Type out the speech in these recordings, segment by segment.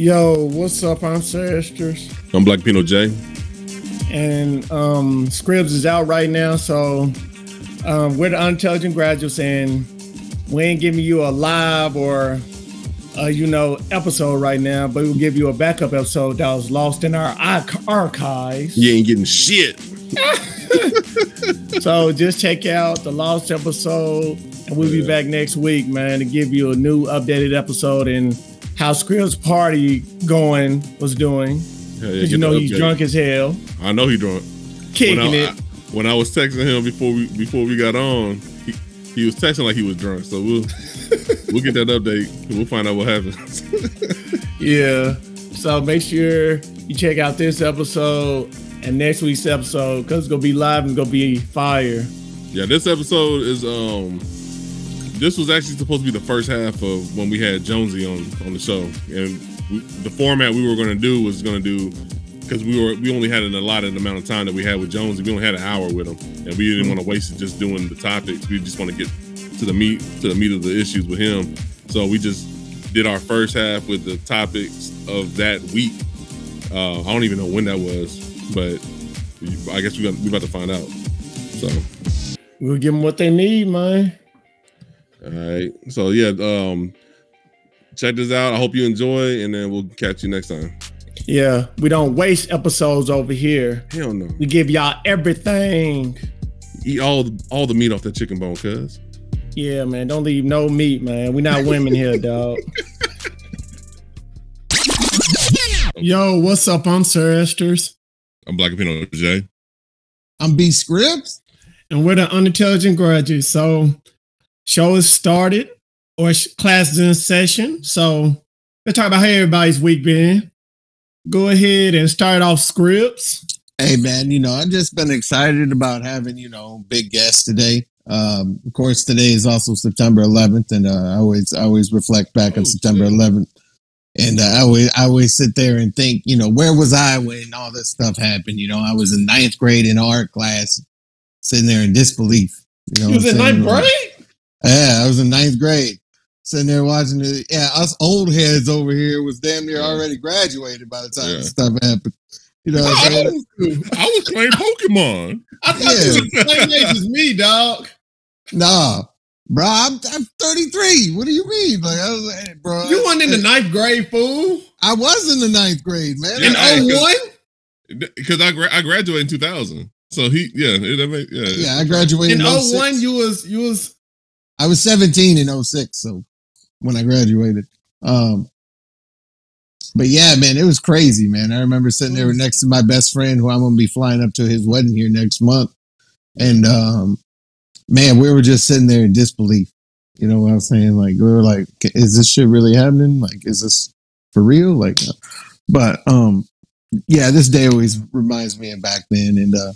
Yo, what's up? I'm Sir Esters. I'm Blackipino J. And um Scribbs is out right now, so um, we're the unintelligent graduates, and we ain't giving you a live or uh, you know episode right now, but we'll give you a backup episode that was lost in our archives. You ain't getting shit. so just check out the lost episode, and we'll be back next week, man, to give you a new updated episode and how Skrill's party going was doing. Yeah, yeah, you know he's drunk as hell. I know he's drunk. Kicking I, it. I, when I was texting him before we before we got on, he, he was texting like he was drunk. So we'll we'll get that update. We'll find out what happens. yeah. So make sure you check out this episode and next week's episode because it's gonna be live and gonna be fire. Yeah, this episode is um this was actually supposed to be the first half of when we had Jonesy on on the show, and we, the format we were going to do was going to do because we were we only had an allotted amount of time that we had with Jonesy. We only had an hour with him, and we didn't want to waste it just doing the topics. We just want to get to the meat to the meat of the issues with him. So we just did our first half with the topics of that week. Uh, I don't even know when that was, but I guess we got we about to find out. So we'll give them what they need, man. All right. So yeah, um, check this out. I hope you enjoy, and then we'll catch you next time. Yeah, we don't waste episodes over here. Hell no. We give y'all everything. Eat all all the meat off the chicken bone, cuz. Yeah, man. Don't leave no meat, man. We not women here, dog. Yo, what's up? I'm Sir Esters. I'm Blackipino J. I'm B Scribbs. And we're the unintelligent graduates. So show is started or class is in session. So let's talk about how everybody's week been. Go ahead and start off Scribbs. Hey man, you know, I've just been excited about having, you know, big guests today. Um, of course, today is also September 11th, and uh, I always I always reflect back oh, on September shit. 11th, and uh, I always I always sit there and think, you know, where was I when all this stuff happened? You know, I was in ninth grade in art class, sitting there in disbelief. You know, you was in ninth grade. Yeah, I was in ninth grade, sitting there watching it. Yeah, us old heads over here was damn near already graduated by the time yeah. this stuff happened. You know, I, was, I was playing Pokemon. I thought yeah. you were playing age as me, dog. Nah, bro, I'm, I'm 33. What do you mean? Like, I was, bro, you weren't in the ninth grade, fool. I was in the ninth grade, man. In 01? Because I, gra- I graduated in 2000. So he, yeah, that make, yeah, yeah. I graduated in, in 01. You was you was I was 17 in 06, so when I graduated. Um, but yeah, man, it was crazy, man. I remember sitting there next to my best friend who I'm gonna be flying up to his wedding here next month. And um, man, we were just sitting there in disbelief. You know what I'm saying? Like we were like, is this shit really happening? Like, is this for real? Like, uh, but um, yeah, this day always reminds me of back then. And uh,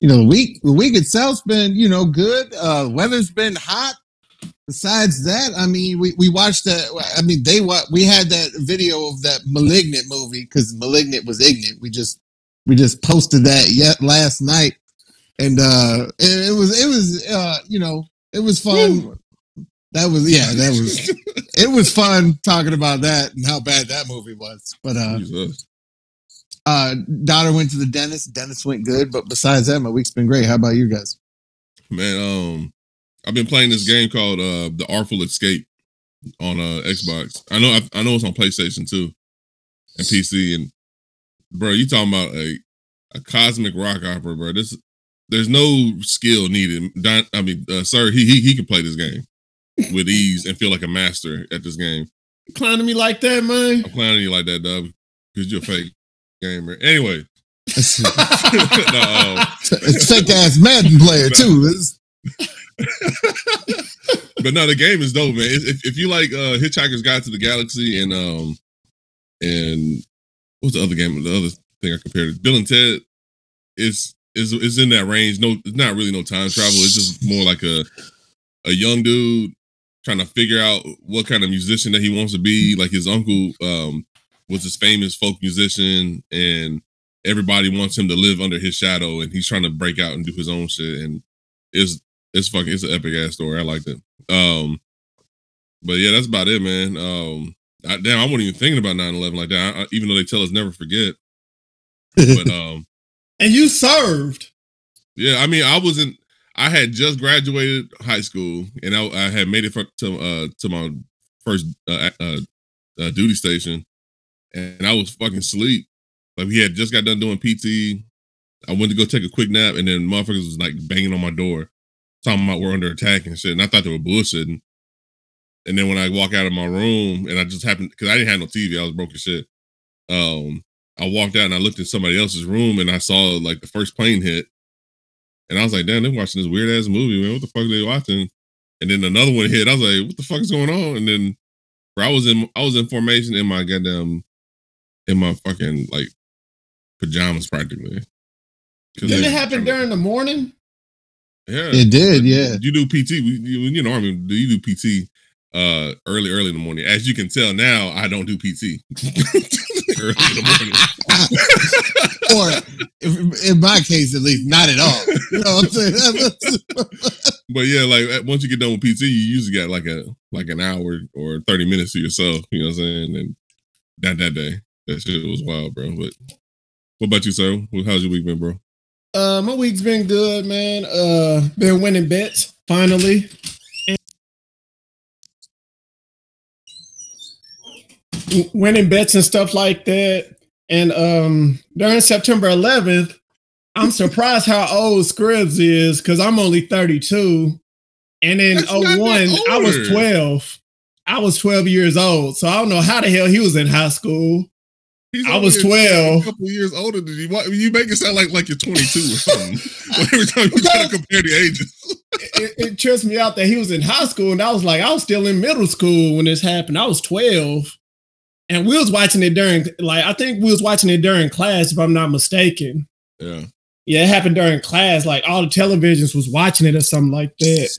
you know, the week the week itself's been, you know, good. Uh weather's been hot besides that, I mean, we, we watched that. I mean, they what we had that video of that malignant movie because malignant was ignorant. We just we just posted that yet last night, and uh, it, it was it was uh, you know it was fun. That was yeah, that was it was fun talking about that and how bad that movie was. But uh, uh, daughter went to the dentist. Dentist went good, but besides that, my week's been great. How about you guys? Man, um, I've been playing this game called uh The Artful Escape on uh Xbox. I know I, I know it's on PlayStation too and PC. And bro, you talking about a a cosmic rock opera, bro? This there's no skill needed. Don, I mean, uh, sir, he he he can play this game with ease and feel like a master at this game. Clowning me like that, man. I'm clowning you like that, dub, because you're a fake gamer. Anyway. no, um, fake ass Madden player too. but no, the game is dope, man. If, if you like uh Hitchhiker's Guide to the Galaxy and um and what's the other game? The other thing I compared it, Bill and Ted, is is is in that range. No, it's not really no time travel. It's just more like a a young dude trying to figure out what kind of musician that he wants to be. Like his uncle um was this famous folk musician, and everybody wants him to live under his shadow, and he's trying to break out and do his own shit. And is it's fucking it's an epic ass story. I liked it. Um, but yeah, that's about it, man. Um, I, damn, I wasn't even thinking about 9-11 like that. I, I, even though they tell us never forget. But um, and you served. Yeah, I mean, I wasn't. I had just graduated high school, and I, I had made it for, to uh to my first uh, uh, uh, duty station, and I was fucking sleep. Like we had just got done doing PT. I went to go take a quick nap, and then motherfuckers was like banging on my door, talking about we're under attack and shit. And I thought they were bullshitting. And then when I walk out of my room, and I just happened because I didn't have no TV, I was broke as shit. Um, I walked out and I looked in somebody else's room, and I saw like the first plane hit, and I was like, "Damn, they're watching this weird ass movie, man. What the fuck are they watching?" And then another one hit. I was like, "What the fuck is going on?" And then, I was in, I was in formation in my goddamn, in my fucking like pajamas practically. Did it happen during the morning? Yeah, it did. Yeah, you do PT. When you know, I mean, do you do PT uh early, early in the morning? As you can tell now, I don't do PT early in the morning. or in my case, at least, not at all. You know what I'm saying? but yeah, like once you get done with PT, you usually got like a like an hour or thirty minutes to yourself. You know what I'm saying? And that that day, that shit was wild, bro. But what about you, sir? How's your week been, bro? Uh, my week's been good, man. Uh, been winning bets finally. winning bets and stuff like that. And um, during September 11th, I'm surprised how old Scribbs is because I'm only 32. And in That's 01, I was 12. I was 12 years old. So I don't know how the hell he was in high school. He's I was 12. A couple years older than you. You make it sound like, like you're 22 or something. Every time you try to compare the ages. it, it trips me out that he was in high school and I was like, I was still in middle school when this happened. I was 12. And we was watching it during, like, I think we was watching it during class, if I'm not mistaken. Yeah. Yeah, it happened during class. Like all the televisions was watching it or something like that.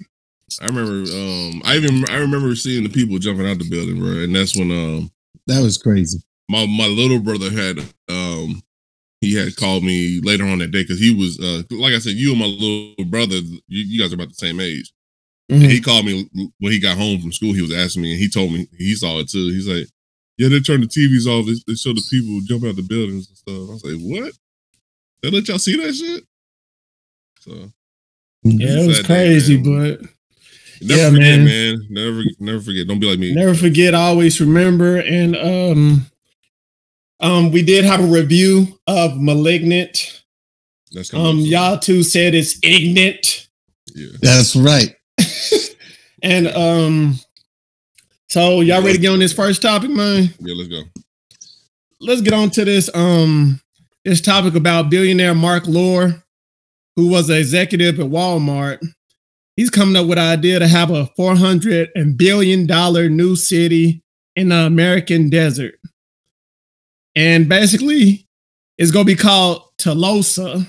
I remember, um, I even I remember seeing the people jumping out the building, bro. And that's when um that was crazy. My my little brother had um he had called me later on that day because he was uh like I said, you and my little brother, you, you guys are about the same age. Mm-hmm. he called me when he got home from school. He was asking me, and he told me he saw it too. He's like, yeah, they turned the TVs off. They, they show the people jump out the buildings and stuff. I was like, what? They let y'all see that shit? So yeah, it was crazy, day, but never yeah, forget, man. man. Never, never forget. Don't be like me. Never forget. Always remember. And um, um, we did have a review of *Malignant*. That's um, y'all two said it's ignorant. Yeah, that's right. and um, so y'all ready to get on this first topic, man? Yeah, let's go. Let's get on to this um this topic about billionaire Mark Lore, who was an executive at Walmart. He's coming up with an idea to have a 400 billion dollar new city in the American desert. And basically, it's going to be called Telosa,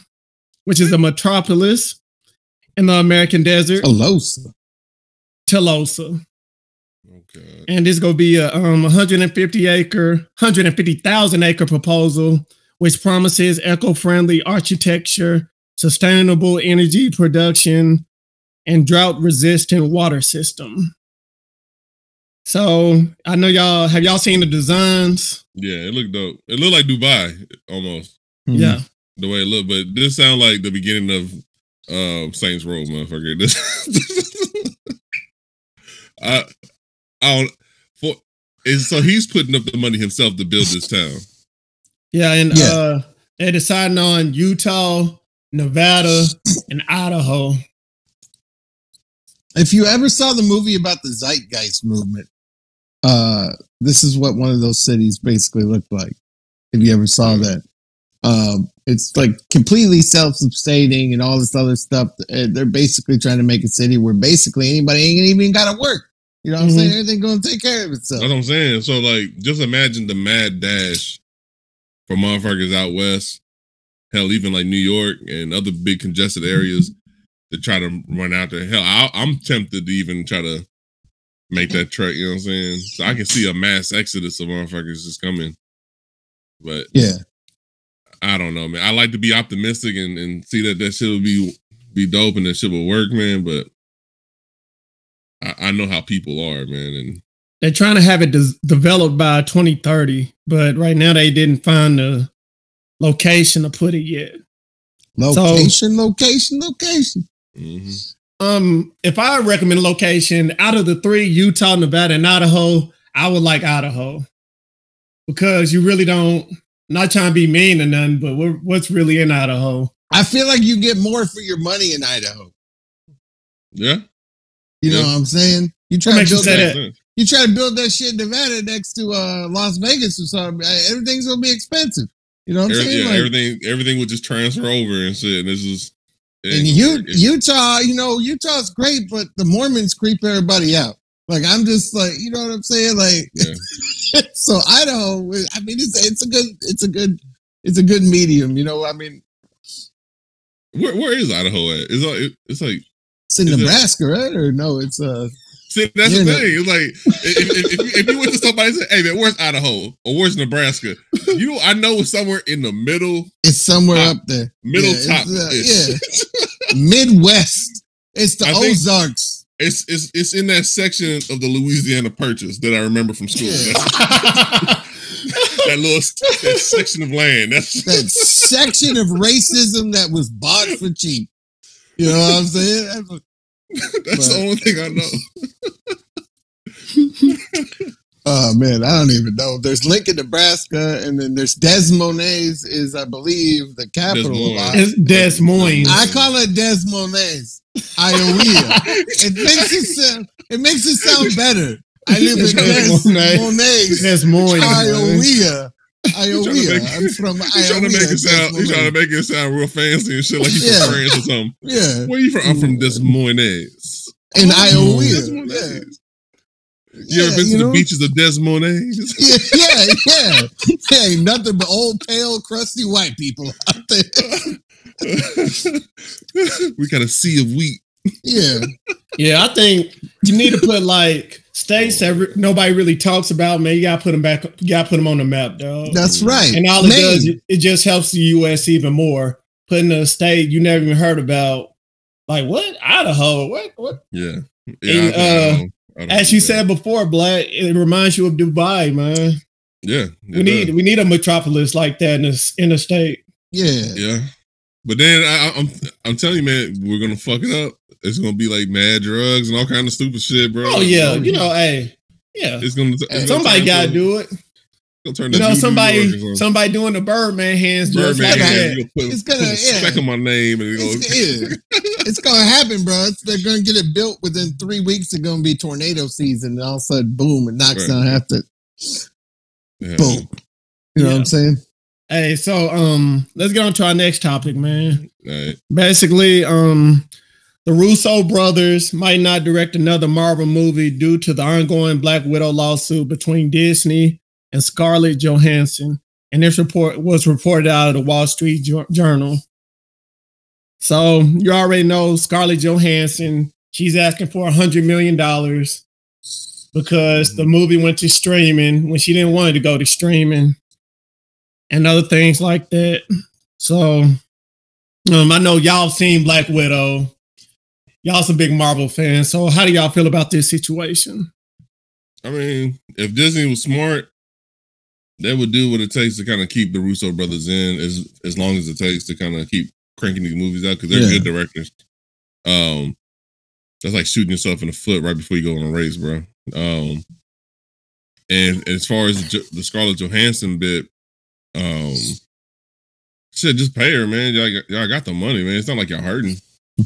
which is a metropolis in the American desert. Telosa. Telosa. Okay. And it's going to be a um, 150 acre, 150,000 acre proposal, which promises eco friendly architecture, sustainable energy production, and drought resistant water system. So I know y'all have y'all seen the designs. Yeah, it looked dope. It looked like Dubai almost. Yeah. The way it looked, but this sounds like the beginning of um, Saints Row, motherfucker. This I I don't for is so he's putting up the money himself to build this town. Yeah, and yeah. uh they're deciding on Utah, Nevada, and Idaho. If you ever saw the movie about the Zeitgeist movement, uh, this is what one of those cities basically looked like. If you ever saw mm-hmm. that, um, it's like completely self-sustaining and all this other stuff. They're basically trying to make a city where basically anybody ain't even got to work. You know what mm-hmm. I'm saying? Everything gonna take care of itself. That's what I'm saying. So like, just imagine the mad dash for motherfuckers out west. Hell, even like New York and other big congested areas to try to run out there. Hell, I, I'm tempted to even try to make that trek. You know what I'm saying? So I can see a mass exodus of motherfuckers just coming. But yeah, I don't know, man. I like to be optimistic and, and see that that shit will be be dope and that shit will work, man. But I, I know how people are, man, and they're trying to have it des- developed by 2030, but right now they didn't find the location to put it yet. Location, so, location, location. Mm-hmm. Um, if I recommend a location out of the three, Utah, Nevada, and Idaho, I would like Idaho because you really don't. Not trying to be mean or nothing, but what's really in Idaho? I feel like you get more for your money in Idaho. Yeah, you know yeah. what I'm saying. You try to build that. that you try to build that shit in Nevada next to uh, Las Vegas or something. Everything's gonna be expensive. You know what I'm Every, saying? Yeah, like, everything everything would just transfer over and shit. And this is and U- Utah, you know, Utah's great, but the Mormons creep everybody out. Like I'm just like, you know what I'm saying? Like, yeah. so Idaho. I mean, it's it's a good, it's a good, it's a good medium. You know, I mean, where where is Idaho at? It's like it's like it's in Nebraska, right? Or no, it's uh. See, that's the thing. It's like if, if, if, if, you went to somebody and said, "Hey, man, where's Idaho or where's Nebraska?" You, know, I know it's somewhere in the middle. It's somewhere top, up there. Middle yeah, top. Uh, yeah, Midwest. It's the I Ozarks. It's it's it's in that section of the Louisiana Purchase that I remember from school. Yeah. that little that section of land. That's that section of racism that was bought for cheap. You know what I'm saying? That's but, the only thing I know. oh man, I don't even know. There's Lincoln, Nebraska, and then there's Des Moines is, I believe, the capital. Des, Des Moines. I call it Des Moines, Iowa. it makes it sound. It makes it sound better. I live in Des Moines, Des Moines, Iowa. Iowa. I'm from Iowa. trying to make it sound. He's trying to make it sound real fancy and shit, like he's yeah. from France or something. Yeah. Where you from? I'm from Des Moines. In oh, Iowa. Des Moines. Yeah. You ever been to know? the beaches of Des Moines? yeah, yeah, yeah. Hey, nothing but old, pale, crusty white people out there. we got a sea of wheat. Yeah. Yeah, I think you need to put like states that nobody really talks about, man, you gotta put them back. You gotta put them on the map, dog. That's right. And all it Maine. does, it just helps the U.S. even more. Putting a state you never even heard about, like what Idaho? What? What? Yeah. Yeah. And, uh, as you said before, Black, it reminds you of Dubai, man. Yeah. We need does. we need a metropolis like that in a, in a state. Yeah. Yeah. But then I, I'm I'm telling you, man, we're gonna fuck it up it's gonna be like mad drugs and all kind of stupid shit, bro. Oh yeah, you know, hey, yeah, it's gonna. It's somebody got to do it. Turn you know, somebody, somebody doing the Birdman hands, Birdman just like hands. that. Put, it's gonna, put yeah. speck on my name, and it it's, yeah. it's gonna happen, bro. It's, they're gonna get it built within three weeks. It's gonna be tornado season, and all of a sudden, boom, it knocks right. down half the. Yeah. Boom. You know yeah. what I'm saying? Hey, so um, let's get on to our next topic, man. Right. Basically, um, the Russo brothers might not direct another Marvel movie due to the ongoing Black Widow lawsuit between Disney and Scarlett Johansson. And this report was reported out of the Wall Street Journal. So you already know Scarlett Johansson, she's asking for a hundred million dollars because the movie went to streaming when she didn't want it to go to streaming and other things like that. So um, I know y'all seen Black Widow y'all some big Marvel fans. So how do y'all feel about this situation? I mean, if Disney was smart, they would do what it takes to kind of keep the Russo brothers in as as long as it takes to kind of keep cranking these movies out because they're yeah. good directors. Um, that's like shooting yourself in the foot right before you go on a race, bro. Um, and as far as the, the Scarlett Johansson bit, um, shit, just pay her, man. Y'all, y'all got the money, man. It's not like y'all hurting.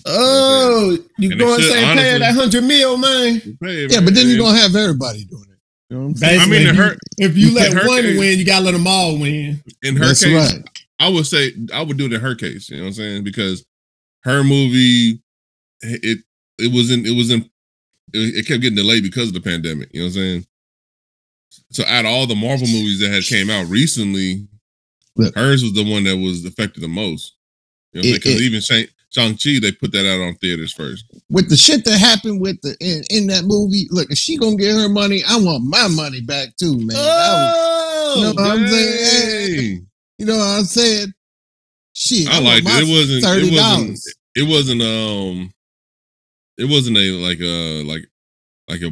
Oh, you and going to say pay that hundred mil, man? Pay, yeah, but then you're gonna have everybody doing it. You know what I mean, if, her, if you let one case, win, you gotta let them all win. In her That's case, right. I would say I would do it in her case. You know what I'm saying? Because her movie, it it was in it was in it, it kept getting delayed because of the pandemic. You know what I'm saying? So out of all the Marvel movies that had came out recently, Look, hers was the one that was affected the most. You know, what I'm saying? because even Shane, Shang-Chi, they put that out on theaters first. With the shit that happened with the in, in that movie, look, if she gonna get her money, I want my money back too, man. Oh, was, you know what I'm saying? You know what I'm saying? Shit. I, I liked it. It wasn't $30. it wasn't it wasn't um it wasn't a like a like like a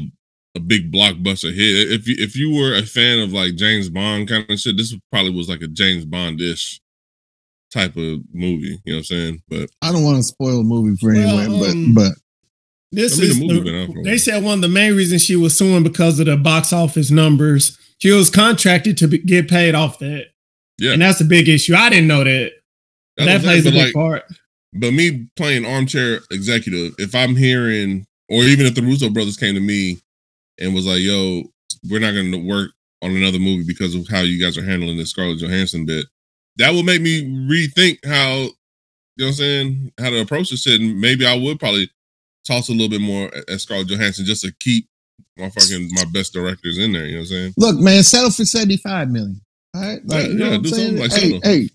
a big blockbuster hit. If you if you were a fan of like James Bond kind of shit, this probably was like a James Bond ish type of movie. You know what I'm saying? But I don't want to spoil a movie for Well, anyone, um, but but This I mean, is the movie the- been out for they said one of the main reasons she was suing because of the box office numbers. She was contracted to be, get paid off that, yeah, and that's a big issue. I didn't know that. that's that what I'm plays a big like, part. but me playing armchair executive, if I'm hearing, or even if the Russo brothers came to me and was like, "Yo, we're not going to work on another movie because of how you guys are handling this Scarlett Johansson bit," that will make me rethink how you know what I'm saying, how to approach this shit, and maybe I would probably toss a little bit more at, Scarlett Johansson just to keep my fucking my best directors in there. You know what I'm saying? look, man, settle for seventy five million. All right, like, Yeah, you know yeah, what I'm do saying? something like hey, hey,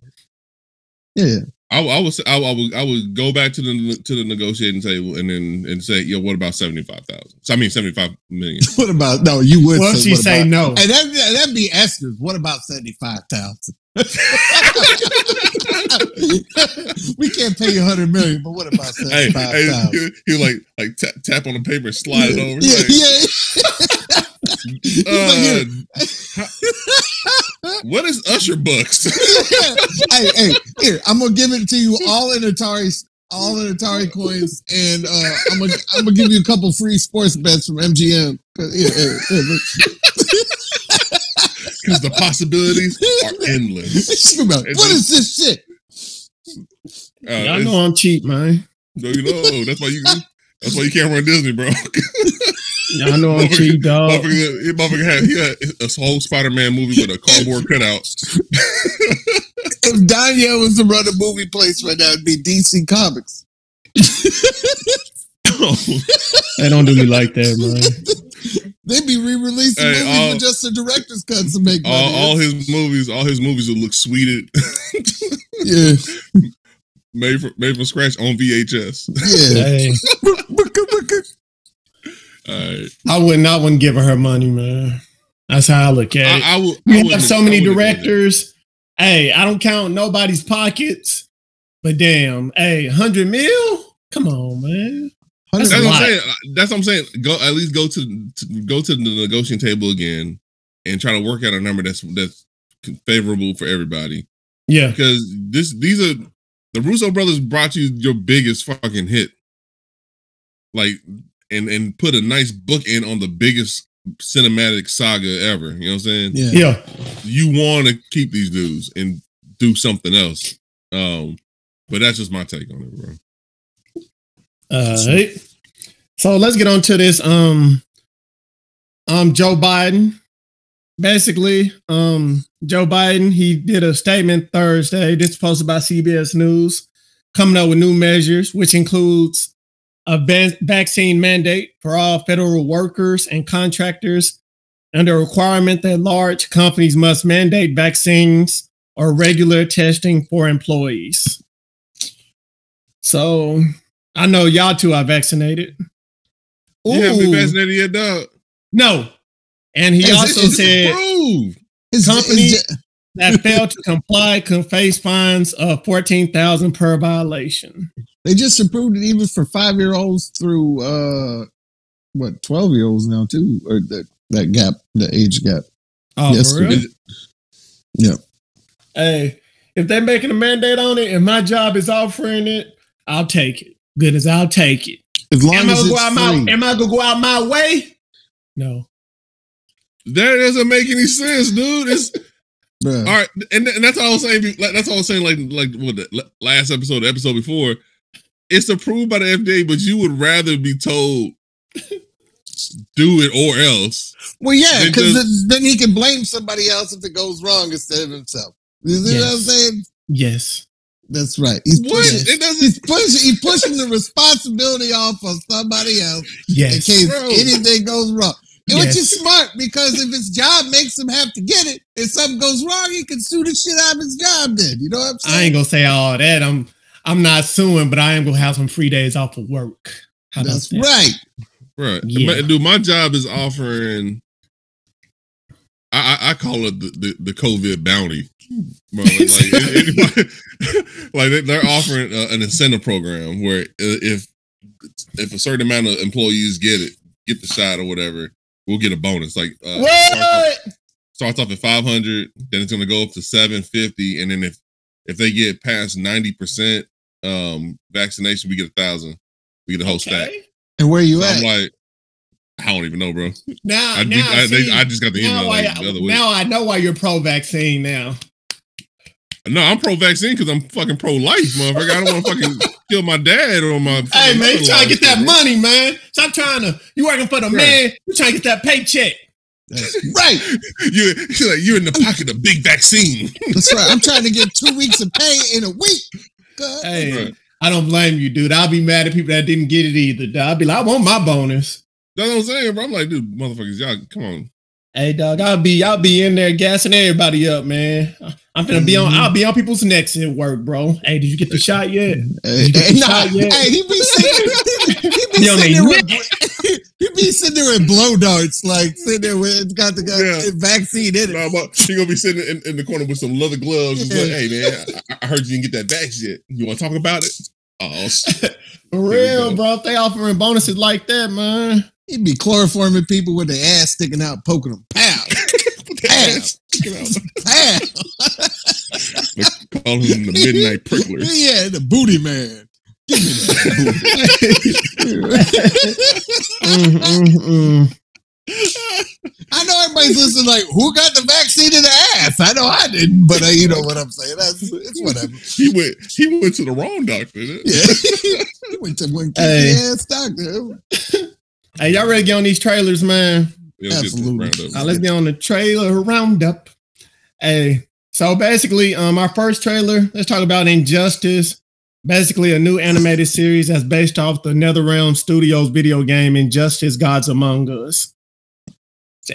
yeah, I, I would say I, I would I would go back to the to the negotiating table and then and say, yo, what about seventy five thousand? So I mean seventy five million. What about no? You would. Well, say, she what say about- no. Hey, that that'd be Esters. What about seventy five thousand? we can't pay you hundred million, but what about hey, seventy five hey, he, he like like tap, tap on the paper, slide it over. Yeah, He's yeah. like, uh, what is Usher bucks? hey, hey, here, I'm gonna give it to you all in Atari, all in Atari coins, and uh, I'm gonna I'm gonna give you a couple free sports bets from MGM. Because the possibilities are endless. Shoot, what is this shit? Uh, Y'all know I'm cheap, man. no, you know that's why you that's why you can't run Disney, bro. Y'all know I'm cheap, dog. Motherfucker, he motherfucker had, he had a whole Spider Man movie with a cardboard cutout. If Danielle was to run a movie place right now, it'd be DC Comics. Oh. They don't do me like that, man. They'd be re-releasing Hey, movies all- with just the director's cuts to make money. all, all his movies, all his movies would look sweeted, yeah, made from made from scratch on VHS. yeah. Hey, All right, I would not want to give her her money, man. That's how I look at it. I, I would. I have so many wouldn't have done that. directors. Hey, I don't count nobody's pockets, but damn, hey, hundred mil. Come on, man. That's That's what a I'm saying. That's what I'm saying. Go at least go to, to go to the negotiating table again and try to work out a number that's that's favorable for everybody. Yeah, Because this these are the Russo brothers brought you your biggest fucking hit. Like and and put a nice book in on the biggest cinematic saga ever. You know what I'm saying? Yeah. yeah. You want to keep these dudes and do something else. Um, but that's just my take on it, bro. All right. So let's get on to this. Um, um, Joe Biden. Basically, um, Joe Biden he did a statement Thursday. This is posted by CBS News, coming up with new measures, which includes a va- vaccine mandate for all federal workers and contractors, and a requirement that large companies must mandate vaccines or regular testing for employees. So I know y'all two are vaccinated. You haven't been vaccinated yet, dog. No. And he Is also it said Prove. Is- Company- is- that failed to comply can face fines of 14000 per violation. They just approved it even for five year olds through uh what twelve year olds now too, or that that gap, the age gap. Oh, Yes, for real? Yeah. Hey, if they're making a mandate on it and my job is offering it, I'll take it. Good as I'll take it. As long Am I as gonna it's go out free. my am I gonna go out my way? No. That doesn't make any sense, dude. It's all right, and, and that's all I was saying. like, That's all I was saying. Like, like what the last episode, the episode before, it's approved by the FDA, but you would rather be told do it or else. Well, yeah, because just- then he can blame somebody else if it goes wrong instead of himself. You see what I'm Yes. saying? Yes. That's right. He's What? pushing, It doesn't. he's pushing, he's pushing the responsibility off on somebody else yes. in Yes. case Bro. anything goes wrong. And Which is smart because if his job makes him have to get it, if something goes wrong, he can sue the shit out of his job. Then you know what I'm saying? I ain't gonna say all that. I'm I'm not suing, but I am gonna have some free days off of work. How That's that? right. Right. Yeah. My- dude, my job is offering. I, I, I call it the, the, the COVID bounty. Bro, like, like, anybody- like they- they're offering uh, an incentive program where uh, if if a certain amount of employees get it, get the shot or whatever, we'll get a bonus. Like uh, starts, off, starts off at five hundred, then it's gonna go up to seven fifty, and then if if they get past ninety percent um vaccination, we get a thousand. We get a whole stack. And where you So at? I'm like, I don't even know, bro. Now, I, now, think- I, they- see, I just got the email why, like, the other week. now I know why you're pro-vaccine now. No, I'm pro vaccine because I'm fucking pro life, motherfucker. I don't want to fucking kill my dad or my. Hey fucking man, you trying to get that and shit, bro. money, man. Stop trying to. You working for the Right. man. You trying to get that paycheck. That's right. You, you're like you're in the pocket of big vaccine. That's right. I'm trying to get two weeks of pay in a week. God. Hey, I don't blame you, dude. I'll be mad at people that didn't get it either. Dog. I'll be like, I want my bonus. That's what I'm saying, bro. I'm like, dude, motherfuckers, y'all, come on. Hey, dog. I'll be, I'll be in there gassing everybody up, man. I'm gonna be on. I'll be on people's necks at work, bro. Hey, did you get the shot yet? Hey, hey, nah, shot yet? hey, he be sitting, he be Be sitting there he be sitting there with blow darts, like sitting there with it's got the uh, Yeah. vaccine in it. Nah, but he gonna be sitting in, in the corner with some leather gloves. Just like, hey man, I, I heard you didn't get that back yet. You want to talk about it? Oh, shit. For real, bro. If they offering bonuses like that, man. He'd be chloroforming people with their ass sticking out, poking them. Pow, Put that Damn. out. pow. Call him the midnight prickler. yeah, the booty man. Give me that Mm, mm, mm. I know everybody's listening. Like, who got the vaccine in the ass? I know I didn't, but uh, you know what I'm saying. That's it's whatever. He went. He went to the wrong doctor. Yeah, he went to one Hey. ass doctor. Hey, y'all ready to get on these trailers, man? Yeah, let's get this Absolutely. round up. Uh, let's get on the trailer roundup. Hey, so basically, um, our first trailer, let's talk about Injustice. Basically, a new animated series that's based off the NetherRealm Studios video game Injustice: Gods Among Us.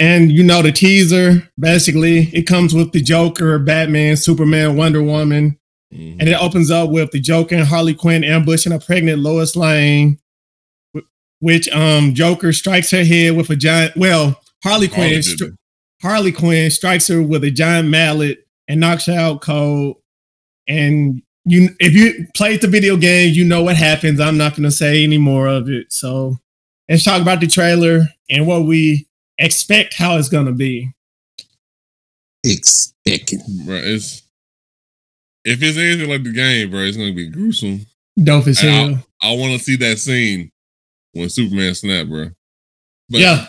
And you know the teaser. Basically, it comes with the Joker, Batman, Superman, Wonder Woman, Mhm. and it opens up with the Joker and Harley Quinn ambushing a pregnant Lois Lane, which um Joker strikes her head with a giant. Well, Harley Harley Quinn, did stri- Harley Quinn strikes her with a giant mallet and knocks her out cold. And you, if you played the video game, you know what happens. I'm not going to say any more of it. So let's talk about the trailer and what we expect how it's going to be. Expecting. Bro, it's if it's anything like the game, bro, it's gonna be gruesome. Dope as And hell. I want to see that scene when Superman snapped, bro. But yeah.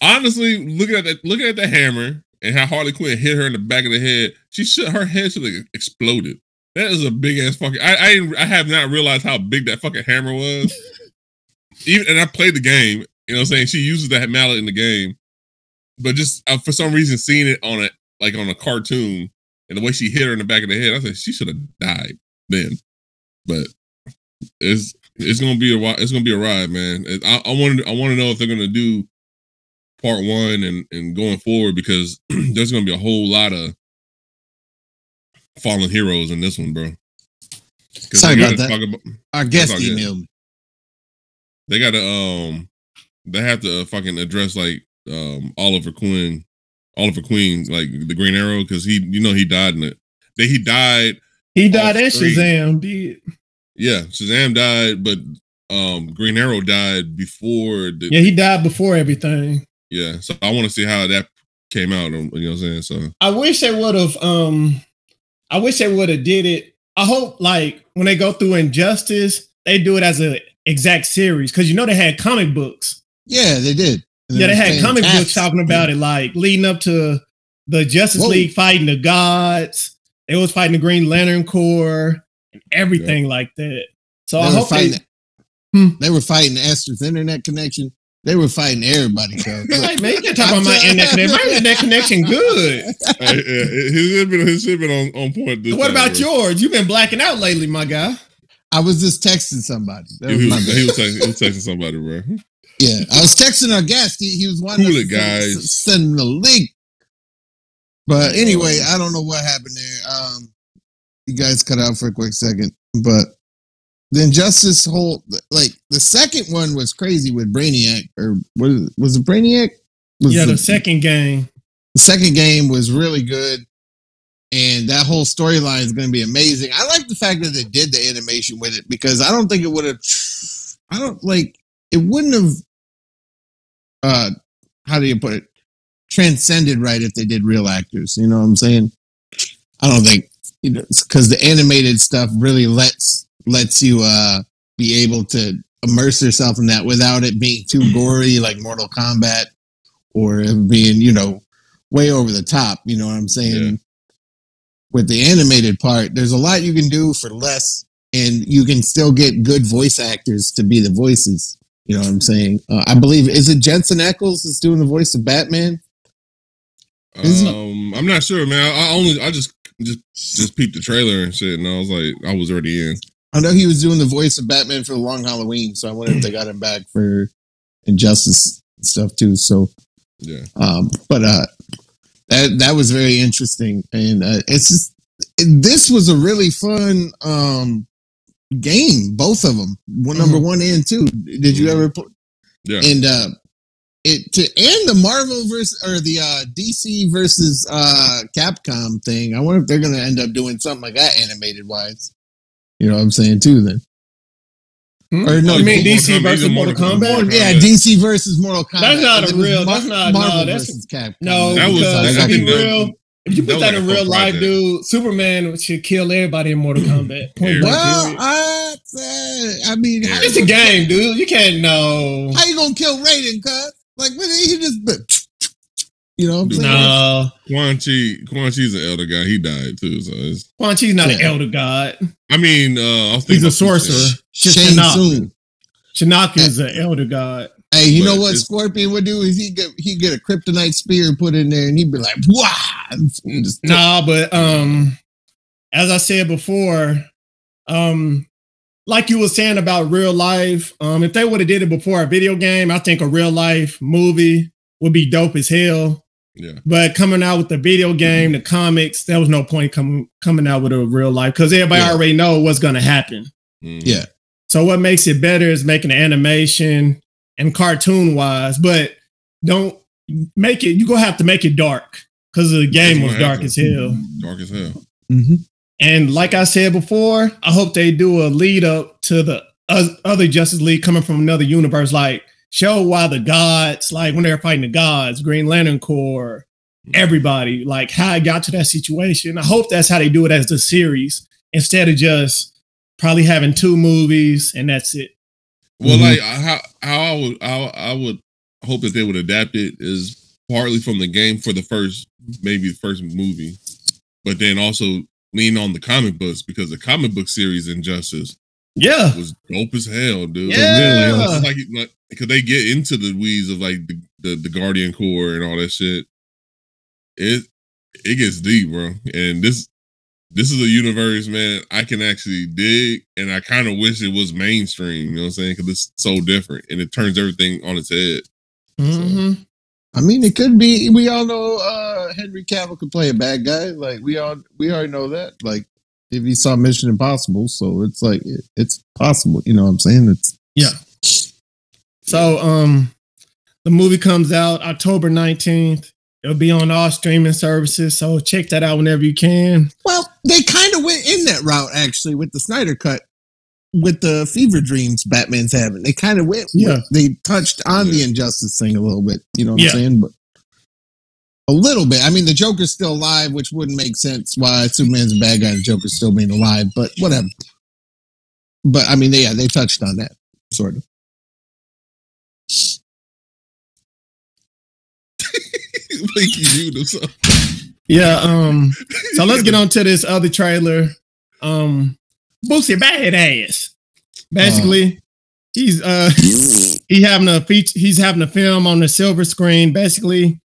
honestly, looking at that, looking at the hammer and how Harley Quinn hit her in the back of the head, she should her head should have exploded. That is a big ass fucking. I I, I have not realized how big that fucking hammer was. Even and I played the game. You know, what I'm saying she uses that mallet in the game, but just uh, for some reason seeing it on a like on a cartoon and the way she hit her in the back of the head, I said she should have died then. But it's it's gonna be a it's gonna be a ride, man. I, I want to I want to know if they're gonna do part one and and going forward because there's gonna be a whole lot of fallen heroes in this one, bro. Sorry they about gotta that. talk about- Our guest emailed me. they gotta um they have to uh, fucking address like um Oliver Queen, Oliver Queen, like the Green Arrow, because he you know he died in it. That he died He died All and three. Shazam did. Yeah, Shazam died, but um Green Arrow died before the Yeah, he died before everything. yeah. So I want to see how that came out. um, You know what I'm saying? So I wish they would have um I wish they would have did it. I hope like when they go through Injustice, they do it as an exact series because you know they had comic books. Yeah, they did. And yeah, they had comic books talking about it, like leading up to the Justice Whoa. League fighting the gods. They was fighting the Green Lantern Corps and everything like that. So They I hope they. Hmm. They were fighting Esters' internet connection. They were fighting everybody. cuz. Hey, man, you can talk about my internet connection. My internet connection good. Hey, yeah, his shit been his shit been on, on point. This what time, about bro. yours? You've been blacking out lately, my guy. I was just texting somebody. That He was my was, he, was texting, he was texting somebody, bro. Yeah, I was texting our guest. He, he was one Cool us it, to send- guys. send him the link. But anyway, I don't know what happened there. Um, you guys cut out for a quick second, but the injustice whole like the second one was crazy with Brainiac or was was it Brainiac? Was Yeah, the second game. the second game was really good. And that whole storyline is going to be amazing. I like the fact that they did the animation with it because I don't think it would have. I don't like it wouldn't have uh how do you put it transcended right if they did real actors. You know what I'm saying? I don't think you know because the animated stuff really lets lets you uh be able to immerse yourself in that without it being too gory like Mortal Kombat or being you know way over the top. You know what I'm saying? Yeah. With the animated part, there's a lot you can do for less, and you can still get good voice actors to be the voices. You know what I'm saying? Uh, I believe is it Jensen Ackles that's doing the voice of Batman? Um, I'm not sure, man. I, I only I just just just peeped the trailer and shit, and I was like, I was already in. I know he was doing the voice of Batman for the Long Halloween, so I wonder if they got him back for Injustice and stuff too. So, Yeah, um, but uh, that that was very interesting, and uh, it's just this was a really fun um game. Both of them, one number one and two. Did you Mhm. ever? Pl- yeah. and uh, it to end the Marvel versus or the uh, DC versus uh, Capcom thing. I wonder if they're going to end up doing something like that animated wise. You know what I'm saying too? Then. Hmm? Or no, you mean DC Kombat, versus Mortal Mortal Kombat? Kombat. yeah, Kombat. DC versus Mortal Kombat. That's not a it was real- that's not- Marvel no, that's- versus Capcom. No, That was- because that- to I be real, if you put was that in real life, project. dude, Superman should kill everybody in Mortal Kombat. Point well. I, uh, I mean, it's a game, dude. You can't know. how you gonna kill Raiden? Cuz like, what, he just, you know, what I'm saying? No, Quan Chi, Quan Chi's an elder guy. He died too. So it's, Quan Chi's not an elder god. I mean, uh, I was He's a sorcerer. shit. Shang Shinnok. Tsung. Shinnok is an elder god. Hey, you But know what Scorpion would do is he get he get a kryptonite spear put in there and he'd be like, "Wah!" Nah, but um, as I said before, um, like you were saying about real life, um, if they would have did it before a video game, I think a real life movie would be dope as hell. Yeah, But coming out with the video game, the comics, there was no point coming coming out with a real life because everybody Yeah. already know what's gonna happen. Mhm. Yeah. So what makes it better is making the animation and cartoon wise, but don't make it. You gonna have to make it dark because the game was dark to. as hell. dark as hell. Mhm. And like I said before, I hope they do a lead up to the other Justice League coming from another universe, like show why the gods, like when they're fighting the gods, Green Lantern Corps, everybody, like how it got to that situation. I hope that's how they do it as the series instead of just probably having two movies and that's it. Well, Mhm. like how how I would I, I would hope that they would adapt it is partly from the game for the first maybe the first movie, but then also lean on the comic books because the comic book series Injustice Yeah. was dope as hell, dude. Yeah. It's like like because they get into the weeds of like the, the the Guardian Corps and all that shit. It it gets deep, bro. And this this is a universe, man. I can actually dig, and I kind of wish it was mainstream. You know what I'm saying? Because it's so different, and it turns everything on its head. Mm-hmm. I mean, it could be. We all know uh Henry Cavill could play a bad guy. Like we all we already know that. Like if he saw Mission Impossible, so it's like it, it's possible. You know what I'm saying? It's Yeah. So um the movie comes out October 19th. It'll be on all streaming services. So check that out whenever you can. well, they kind of went in that route actually with the Snyder cut. With the fever dreams Batman's having, they kind of went. Yeah. they touched on the injustice thing a little bit. You know what Yeah. I'm saying? But a little bit. I mean, the Joker's still alive, which wouldn't make sense why Superman's a bad guy and the Joker's still being alive. But whatever. But I mean, yeah, they touched on that sort of. like you do. Yeah, um so let's get on to this other trailer. Um Boosie Badass. Basically, he's uh he having a feature he's having a film on the silver screen. Basically,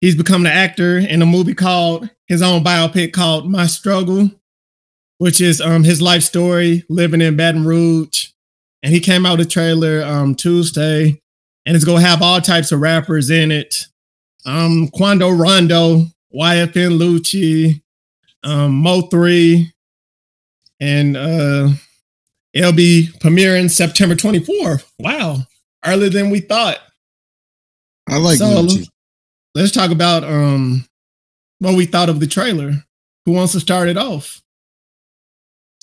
he's become an actor in a movie called his own biopic called My Struggle, which is um his life story living in Baton Rouge. And he came out with a trailer um Tuesday, and it's gonna have all types of rappers in it. Um Quando Rondo, YFN Lucci, um Mo3, and uh it'll be premiering September 24th. Wow, earlier than we thought. I like So, Lucci. Let's talk about um what we thought of the trailer. Who wants to start it off?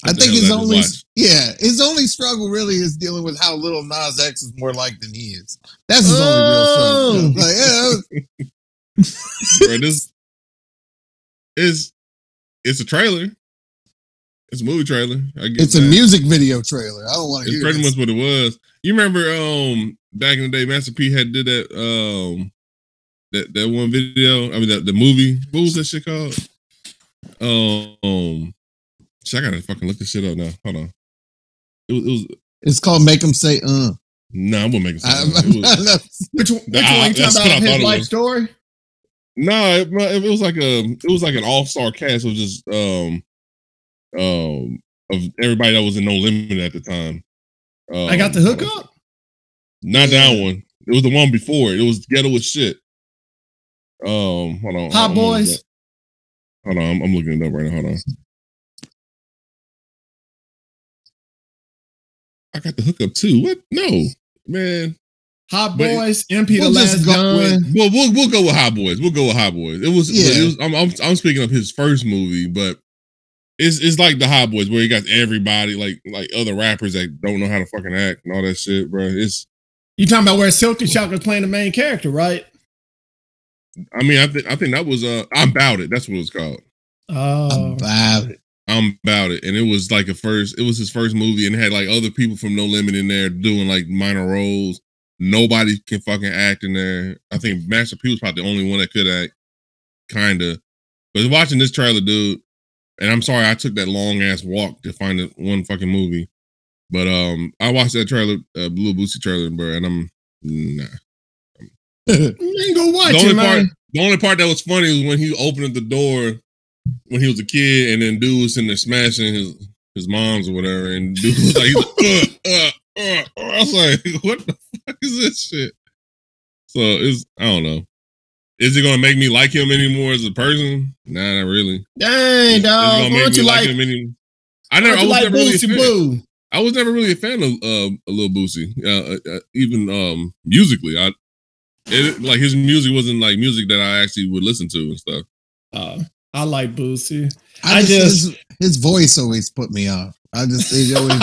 I think his only yeah his only struggle really is dealing with how Lil Nas X is more like than he is. That's his oh. only real struggle. Like, yeah, Bro, this is it's a trailer. It's a movie trailer. it's that. It's a music video trailer. I don't want to. It's pretty this. much what it was. You remember um back in the day, Master P had did that um that that one video. I mean the, the movie. What was that shit called? Um, shit, I gotta fucking look this shit up now. Hold on. It was. It was it's called Make Them Say Uh. No, nah, I'm gonna make him say. Uh. It was, which, which one you talking about? His life story. No, it, it, was like a it was like an all star cast of just um um of everybody that was in No Limit at the time. Um, I got the hookup. Not that one. It was the one before it. It was ghetto as shit. Um, hold on. Hot Boys. Hold on, I'm, I'm, looking it up right now. Hold on. I got the hookup too. What? No, man. Hot Boys, but, MP the we'll Last Gun. With, well, we'll we'll go with Hot Boys. We'll go with Hot Boys. It was, yeah. It was, I'm, I'm, I'm speaking of his first movie, but it's it's like the Hot Boys where you got everybody like like other rappers that don't know how to fucking act and all that shit, bro. It's you talking about where Silk the Shock was playing the main character, right? I mean, I think I think that was uh, I'm about it. That's what it was called. Oh, I'm about it. I'm about it, and it was like a first. It was his first movie, and had like other people from No Limit in there doing like minor roles. Nobody can fucking act in there. I think Master P was probably the only one that could act, kinda. But watching this trailer, dude, and I'm sorry I took that long ass walk to find it one fucking movie, but um, I watched that trailer, uh, Blue Boosie trailer, bro, and I'm nah. You ain't gonna watch the only it, part, man. The only part that was funny was when he opened the door when he was a kid, and then dude was in there smashing his his mom's or whatever, and dude was like, like uh, uh, uh, uh, I was like, what the fuck is this shit? So it's I don't know. Is it gonna make me like him anymore as a person? Nah, not really. Dang, dog. Is it gonna make me like, like him? I never. I was like never really a. Blue? I was never really a fan of uh, a Lil Boosie, uh, uh, even um, musically. I it, like his music wasn't like music that I actually would listen to and stuff. Uh, I like Boosie. I, I just, just his, his, voice always put me off. I just it always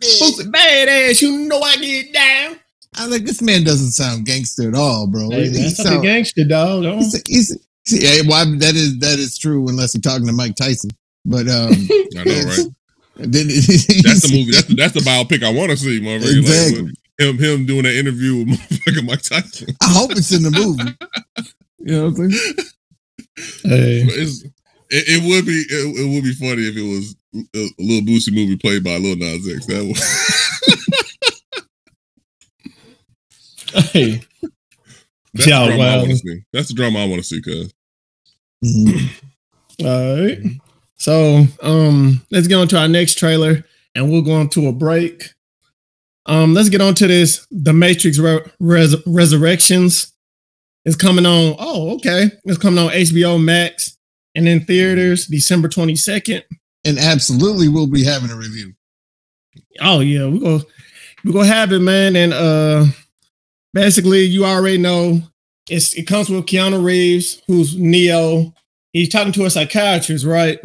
Boosie Badazz. You know I get down. I like this man doesn't sound gangster at all, bro. Hey, he sound, gangster dog. He's, he's, yeah, well, that is that is true unless you're talking to Mike Tyson. But um, I know, right? Then, that's the movie. That's the, that's the biopic I want to see, motherfucker. Exactly. Like, him him doing an interview with motherfucking Mike Tyson. I hope it's in the movie. you know what I'm saying? Hey. It, it, would be it, it, would be funny if it was a, a Lil Boosie movie played by Lil Nas X. That was. hey. That's yeah, the drama well. I want to see. That's the drama I want to see, cuz. Mm-hmm. All right. So um let's get on to our next trailer and we'll go on to a break. Um, let's get on to this. The Matrix Re- Res- Resurrections is coming on. Oh, okay. It's coming on HBO Max and in theaters December 22nd. And absolutely we'll be having a review. Oh yeah, we go we gonna have it, man. And uh basically you already know it's it comes with Keanu Reeves, who's Neo. He's talking to a psychiatrist, right?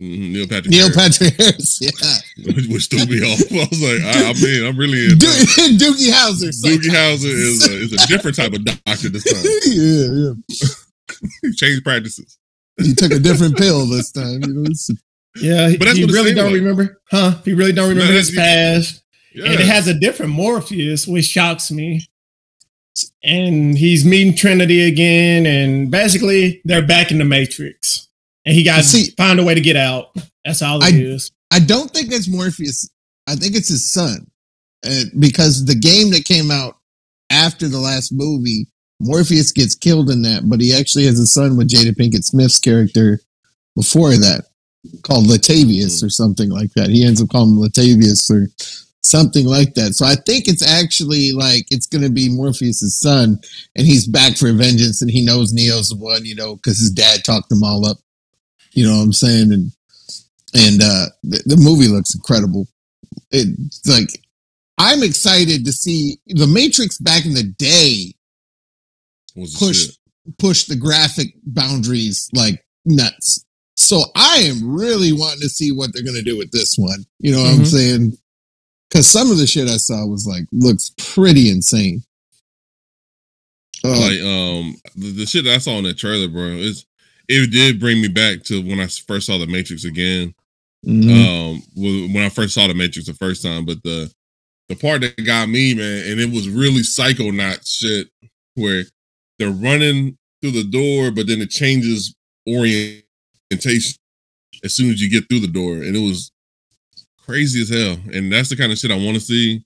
Mm-hmm. Neil Patrick. Neil Harris. Patrick Harris. Yeah. Which threw me off. I was like, I, I mean, I'm really in. Doogie Howser. Doogie Howser is a, is a different type of doctor this time. yeah, yeah. he changed practices. He took a different pill this time. You know, yeah, but he really don't like. remember, huh? He really don't remember no, his past, yeah. and it has a different Morpheus, which shocks me. And he's meeting Trinity again, and basically they're back in the Matrix and he got to find a way to get out. That's all it I, is. I don't think it's Morpheus. I think it's his son, uh, because the game that came out after the last movie, Morpheus gets killed in that, but he actually has a son with Jada Pinkett Smith's character before that, called Latavius mm. or something like that. He ends up calling him Latavius or something like that. So I think it's actually like it's going to be Morpheus's son, and he's back for vengeance, and he knows Neo's the one, you know, because his dad talked them all up you know what I'm saying? And and uh the, the movie looks incredible. It's like I'm excited to see the Matrix back in the day push push the graphic boundaries like nuts. So I am really wanting to see what they're gonna do with this one. You know what Mhm. I'm saying? Because some of the shit I saw was like looks pretty insane. Uh, like um the, the shit that I saw in that trailer, bro. Is it did bring me back to when I first saw the Matrix again. mhm. Um, when I first saw the Matrix the first time, but the the part that got me, man, and it was really psychonaut shit, where they're running through the door, but then it changes orientation as soon as you get through the door, and it was crazy as hell. And that's the kind of shit I want to see.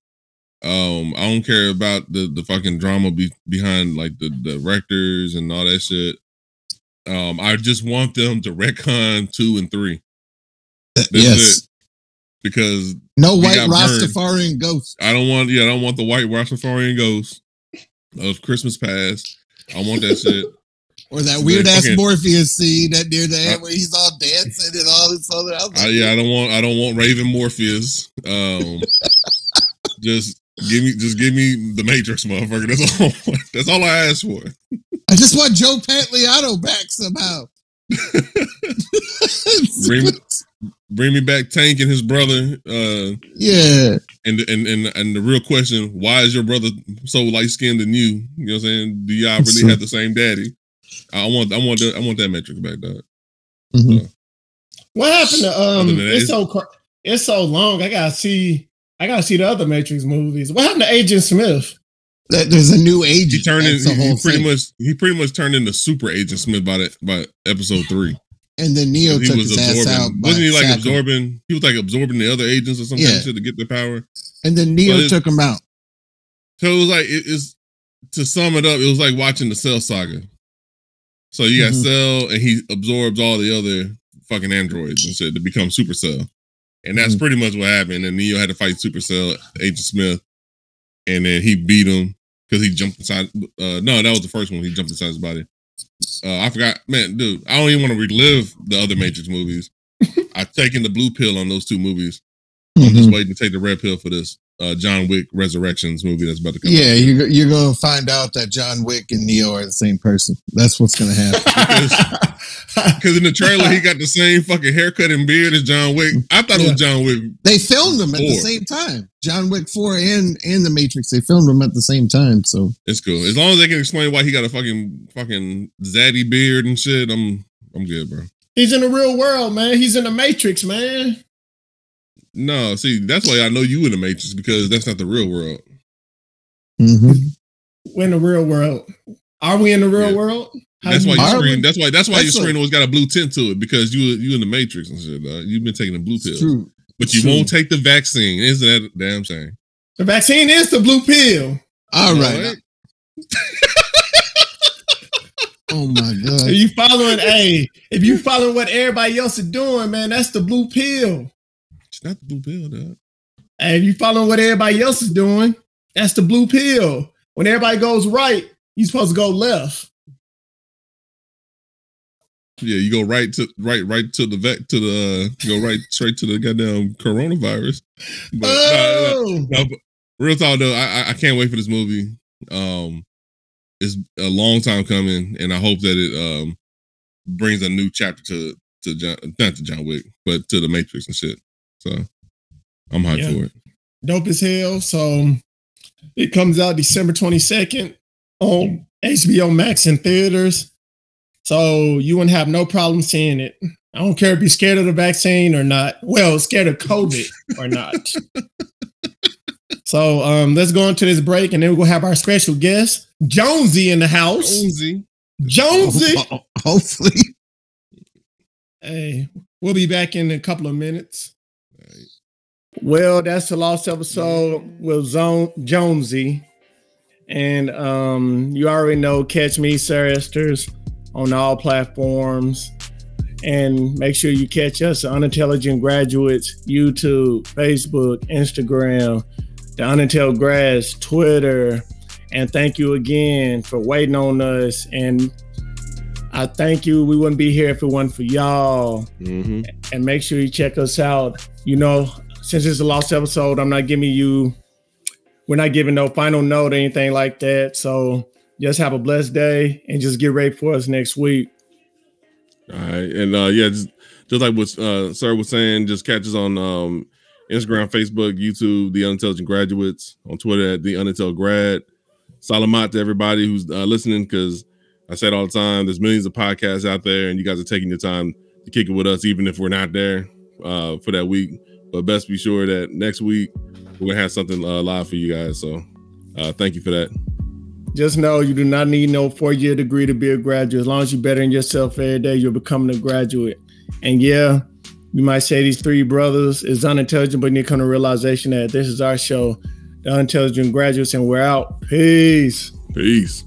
Um, I don't care about the the fucking drama be, behind like the directors and all that shit. Um, I just want them to retcon two and three that's yes. it. because No white. Rastafarian ghost. I don't want yeah I don't want the white Rastafarian ghost of Christmas past. I want that shit. Or that weird ass Morpheus scene that near the end Uh, where he's all dancing and all this other. I was I, yeah, I don't want I don't want Raven Morpheus. Um, just give me just give me the Matrix, motherfucker. That's all. That's all I asked for. I just want Joe Pantoliano back somehow. Bring bring me back Tank and his brother. Uh, yeah. and and and and the real question: Why is your brother so light skinned than you? You know what I'm saying? Do y'all really So- have the same daddy? I want I want that I want that Matrix back, dog. Mhm. What happened to um? That, It's it's- so cr- it's so long. I gotta see. I gotta see the other Matrix movies. What happened to Agent Smith? That there's a new agent. He turned in, he, he pretty thing. much he pretty much turned into Super Agent Smith by the, by episode three. And then Neo took his ass out. Wasn't he like absorbing? He was like absorbing the other agents or something Yeah. to get the power. And then Neo it- took him out. So it was like it is to sum it up. It was like watching the Cell saga. So you got Mhm. Cell, and he absorbs all the other fucking androids and shit to become Super Cell, and that's Mhm. pretty much what happened. And Neo had to fight Super Cell, Agent Smith, and then he beat him because he jumped inside. Uh, no, that was the first one. He jumped inside his body. Uh, I forgot, man, dude. I don't even want to relive the other Matrix movies. I've taken the blue pill on those two movies. I'm just Mhm. waiting to take the red pill for this uh, John Wick Resurrections movie that's about to come. Yeah, out. you're, you're going to find out that John Wick and Neo are the same person. That's what's going to happen. Because in the trailer, he got the same fucking haircut and beard as John Wick. I thought it was John Wick. they filmed them at the same time. John Wick 4 and, and The Matrix, they filmed them at the same time. So, It's cool. As long as they can explain why he got a fucking fucking zaddy beard and shit, I'm I'm good, bro. He's in the real world, man. He's in the Matrix, man. No, see, that's why I know you in the Matrix because that's not the real world. mhm. We're in the real world. Are we in the real Yeah. world? How That's why you- your Are screen. we? That's why. That's why That's your a- screen always got a blue tint to it because you you in the Matrix and shit. Dog. You've been taking the blue pill, true. but you True. won't take the vaccine. Isn't that a damn shame? the vaccine is the blue pill. All You right. Oh, my God. If you following, hey, if you following what everybody else is doing, man, that's the blue pill. It's not the blue pill, dog. Hey, if you following what everybody else is doing, that's the blue pill. When everybody goes right, you're supposed to go left. Yeah, you go right to right right to the vet to the uh, go right straight to the goddamn coronavirus. But nah, nah, oh, real talk though, I I- I can't wait for this movie. Um, it's a long time coming, and I hope that it um brings a new chapter to to John, not to John Wick, but to the Matrix and shit. So I'm hyped Yeah. for it. dope as hell. So it comes out December 22nd on HBO Max and theaters. So you wouldn't have no problem seeing it. I don't care if you're scared of the vaccine or not. Well, scared of COVID or not. So um, let's go into this break and then we'll have our special guest, Jonesy, in the house. Jonesy. Jonesy. Ho- ho- Hopefully. Hey, we'll be back in a couple of minutes. Well, that's the last episode with Zone Jonesy. And um, you already know catch me, Sir Esters, on all platforms. And make sure you catch us, the Unintelligent Graduates, YouTube, Facebook, Instagram, the Unintel Grads, Twitter. And thank you again for waiting on us. And I thank you. We wouldn't be here if it wasn't for y'all Mm-hmm. and make sure you check us out. You know, since it's the last episode, I'm not giving you, we're not giving no final note or anything like that. So just have a blessed day and just get ready for us next week. All right, and uh, yeah, just just like what uh, Sir was saying, just catch us on um, Instagram, Facebook, YouTube, The Unintelligent Graduates, on Twitter at The Unintel Grad. Salamat to everybody who's uh, listening, because I said all the time, there's millions of podcasts out there, and you guys are taking your time to kick it with us, even if we're not there uh, for that week. But best be sure that next week we're gonna have something uh, live for you guys. So uh, thank you for that. Just know you do not need no four year degree to be a graduate. As long as you're bettering yourself every day, you're becoming a graduate. And yeah, you might say these three brothers is unintelligent, but you come to realization that this is our show, The Unintelligent Graduates, and we're out. Peace. Peace.